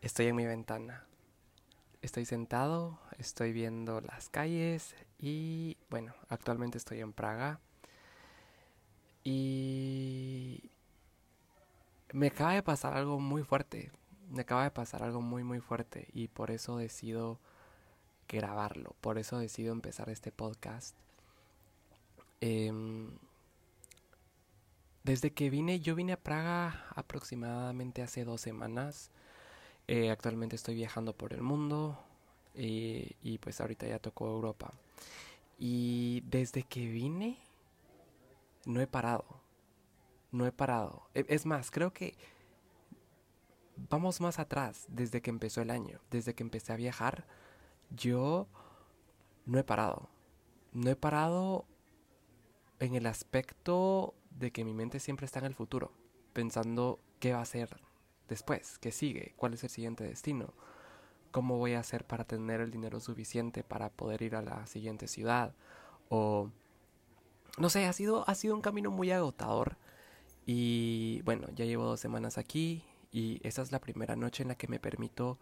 Estoy en mi ventana. Estoy sentado, estoy viendo las calles y bueno, actualmente estoy en Praga. Y me acaba de pasar algo muy fuerte. Me acaba de pasar algo muy muy fuerte y por eso decido grabarlo. Por eso decido empezar este podcast. Em, desde que vine, yo vine a Praga aproximadamente hace dos semanas. Eh, actualmente estoy viajando por el mundo eh, y pues ahorita ya tocó Europa. Y desde que vine, no he parado. No he parado. E, es más, creo que vamos más atrás desde que empezó el año. Desde que empecé a viajar, yo no he parado. No he parado en el aspecto de que mi mente siempre está en el futuro, pensando qué va a ser después, qué sigue, cuál es el siguiente destino, cómo voy a hacer para tener el dinero suficiente para poder ir a la siguiente ciudad o no sé, ha sido ha sido un camino muy agotador y bueno, ya llevo dos semanas aquí y esa es la primera noche en la que me permito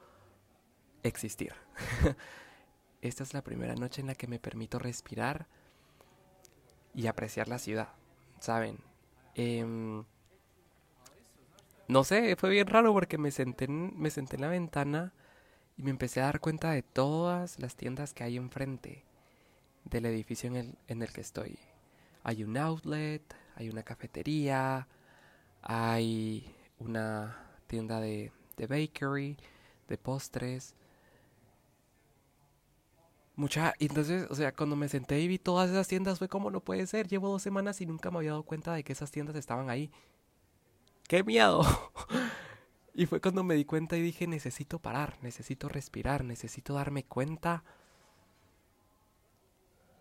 existir. Esta es la primera noche en la que me permito respirar y apreciar la ciudad, ¿saben? Em, no sé, fue bien raro porque me senté, en, me senté en la ventana y me empecé a dar cuenta de todas las tiendas que hay enfrente del edificio en el, en el que estoy. Hay un outlet, hay una cafetería, hay una tienda de, de bakery, de postres, Mucha, y entonces, o sea, cuando me senté y vi todas esas tiendas fue como no puede ser, llevo dos semanas y nunca me había dado cuenta de que esas tiendas estaban ahí. ¡Qué miedo! y fue cuando me di cuenta y dije, necesito parar, necesito respirar, necesito darme cuenta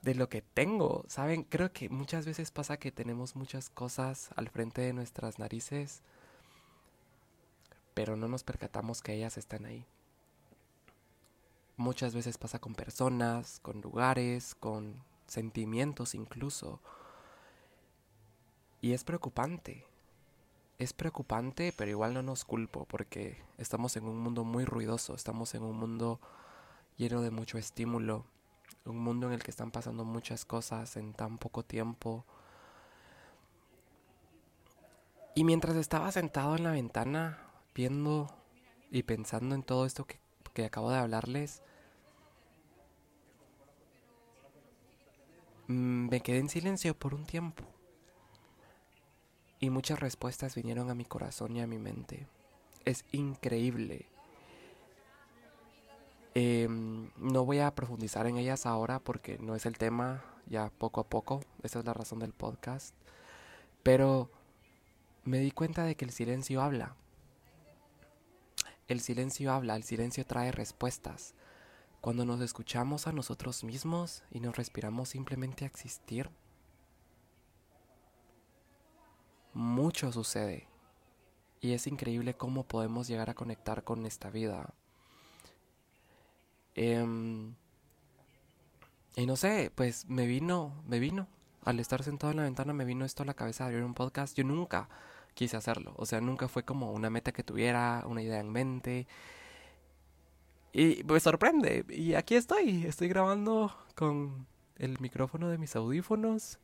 de lo que tengo. ¿Saben? Creo que muchas veces pasa que tenemos muchas cosas al frente de nuestras narices, pero no nos percatamos que ellas están ahí. Muchas veces pasa con personas, con lugares, con sentimientos incluso. Y es preocupante. Es preocupante, pero igual no nos culpo porque estamos en un mundo muy ruidoso, estamos en un mundo lleno de mucho estímulo, un mundo en el que están pasando muchas cosas en tan poco tiempo. Y mientras estaba sentado en la ventana, viendo y pensando en todo esto que, que acabo de hablarles, me quedé en silencio por un tiempo. Y muchas respuestas vinieron a mi corazón y a mi mente. Es increíble. Em, no voy a profundizar en ellas ahora porque no es el tema, ya poco a poco. Esa es la razón del podcast. Pero me di cuenta de que el silencio habla. El silencio habla, el silencio trae respuestas. Cuando nos escuchamos a nosotros mismos y nos respiramos simplemente a existir, mucho sucede. Y es increíble cómo podemos llegar a conectar con esta vida. Em, y no sé, pues me vino, me vino. Al estar sentado en la ventana me vino esto a la cabeza de abrir un podcast. Yo nunca quise hacerlo. O sea, nunca fue como una meta que tuviera, una idea en mente. Y me sorprende. Y aquí estoy. Estoy grabando con el micrófono de mis audífonos.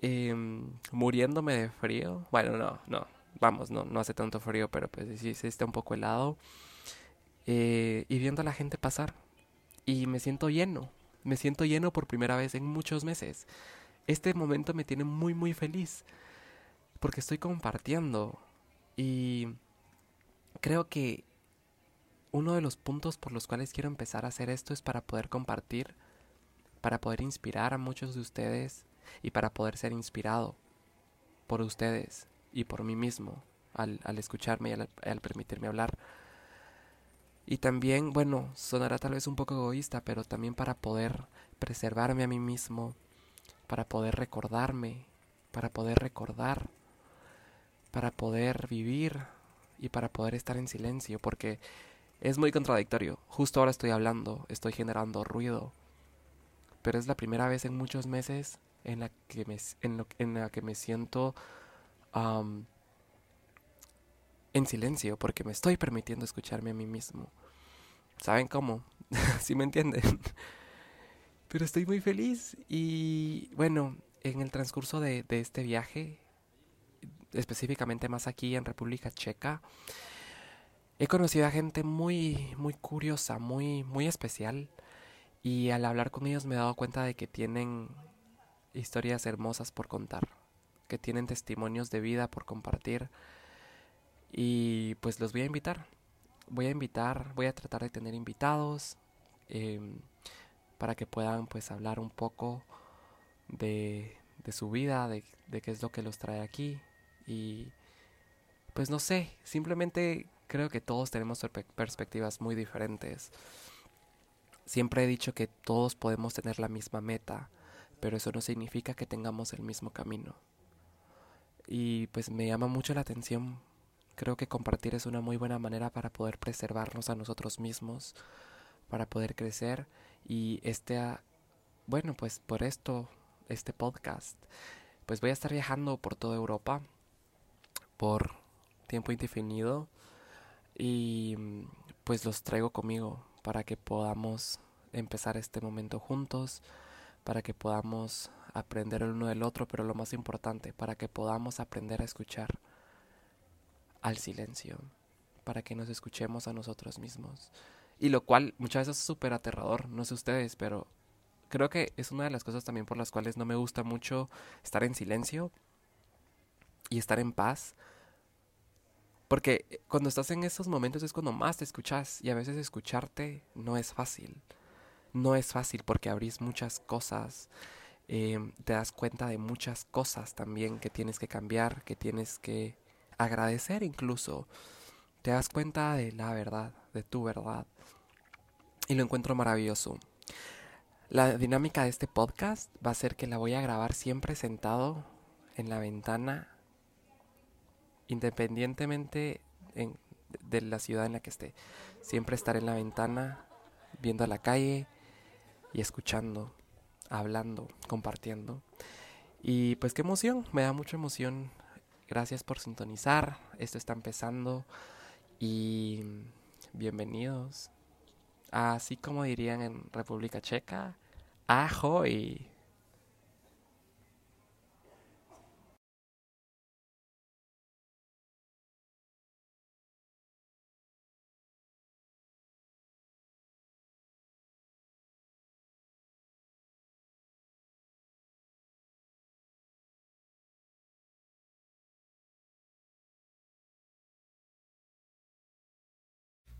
Em, muriéndome de frío. Bueno, no, no. Vamos, no, no hace tanto frío, pero pues sí, sí está un poco helado. Eh, y viendo a la gente pasar. Y me siento lleno. Me siento lleno por primera vez en muchos meses. Este momento me tiene muy, muy feliz. Porque estoy compartiendo. Y creo que uno de los puntos por los cuales quiero empezar a hacer esto es para poder compartir, para poder inspirar a muchos de ustedes y para poder ser inspirado por ustedes y por mí mismo al, escucharme y al, al permitirme hablar. Y también, bueno, sonará tal vez un poco egoísta, pero también para poder preservarme a mí mismo, para poder recordarme, para poder recordar, para poder vivir y para poder estar en silencio, porque es muy contradictorio. Justo ahora estoy hablando, estoy generando ruido. Pero es la primera vez en muchos meses en la que me, en, la que me siento en silencio porque me estoy permitiendo escucharme a mí mismo. ¿Saben cómo? ¿Sí me entienden? Pero estoy muy feliz y bueno, en el transcurso de, de este viaje, específicamente más aquí en República Checa, he conocido a gente muy, muy curiosa, muy, muy especial. Y al hablar con ellos me he dado cuenta de que tienen historias hermosas por contar, que tienen testimonios de vida por compartir. Y pues los voy a invitar. Voy a invitar, voy a tratar de tener invitados em, para que puedan pues hablar un poco de, de su vida, de, de qué es lo que los trae aquí. Y pues no sé, simplemente creo que todos tenemos perspectivas muy diferentes. Siempre he dicho que todos podemos tener la misma meta, pero eso no significa que tengamos el mismo camino. Y pues me llama mucho la atención. Creo que compartir es una muy buena manera para poder preservarnos a nosotros mismos, para poder crecer y este, ah, bueno, pues por esto, este podcast, pues voy a estar viajando por toda Europa por tiempo indefinido y pues los traigo conmigo para que podamos empezar este momento juntos, para que podamos aprender el uno del otro, pero lo más importante, para que podamos aprender a escuchar al silencio, para que nos escuchemos a nosotros mismos. Y lo cual muchas veces es súper aterrador, no sé ustedes, pero creo que es una de las cosas también por las cuales no me gusta mucho estar en silencio y estar en paz, porque eh, cuando estás en esos momentos es cuando más te escuchas y a veces escucharte no es fácil. No es fácil porque abrís muchas cosas, em, te das cuenta de muchas cosas también que tienes que cambiar, que tienes que agradecer incluso. Te das cuenta de la verdad, de tu verdad. Y lo encuentro maravilloso. La dinámica de este podcast va a ser que la voy a grabar siempre sentado en la ventana independientemente de la ciudad en la que esté. Siempre estar en la ventana, viendo a la calle y escuchando, hablando, compartiendo. Y pues qué emoción, me da mucha emoción. Gracias por sintonizar. Esto está empezando y bienvenidos. Así como dirían en República Checa. Ooh,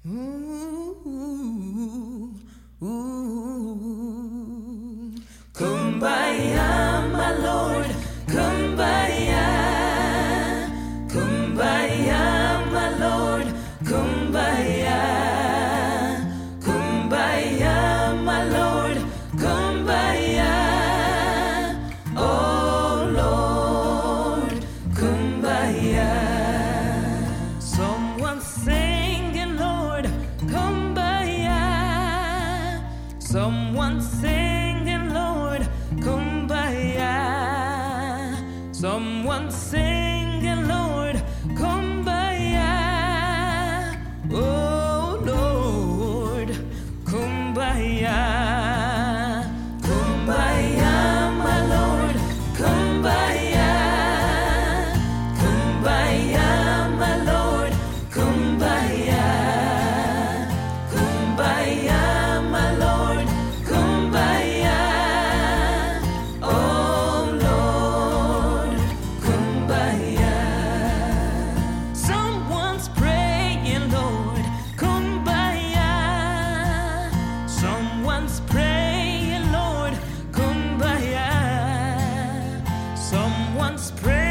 ooh, ooh. Someone said. once prayed.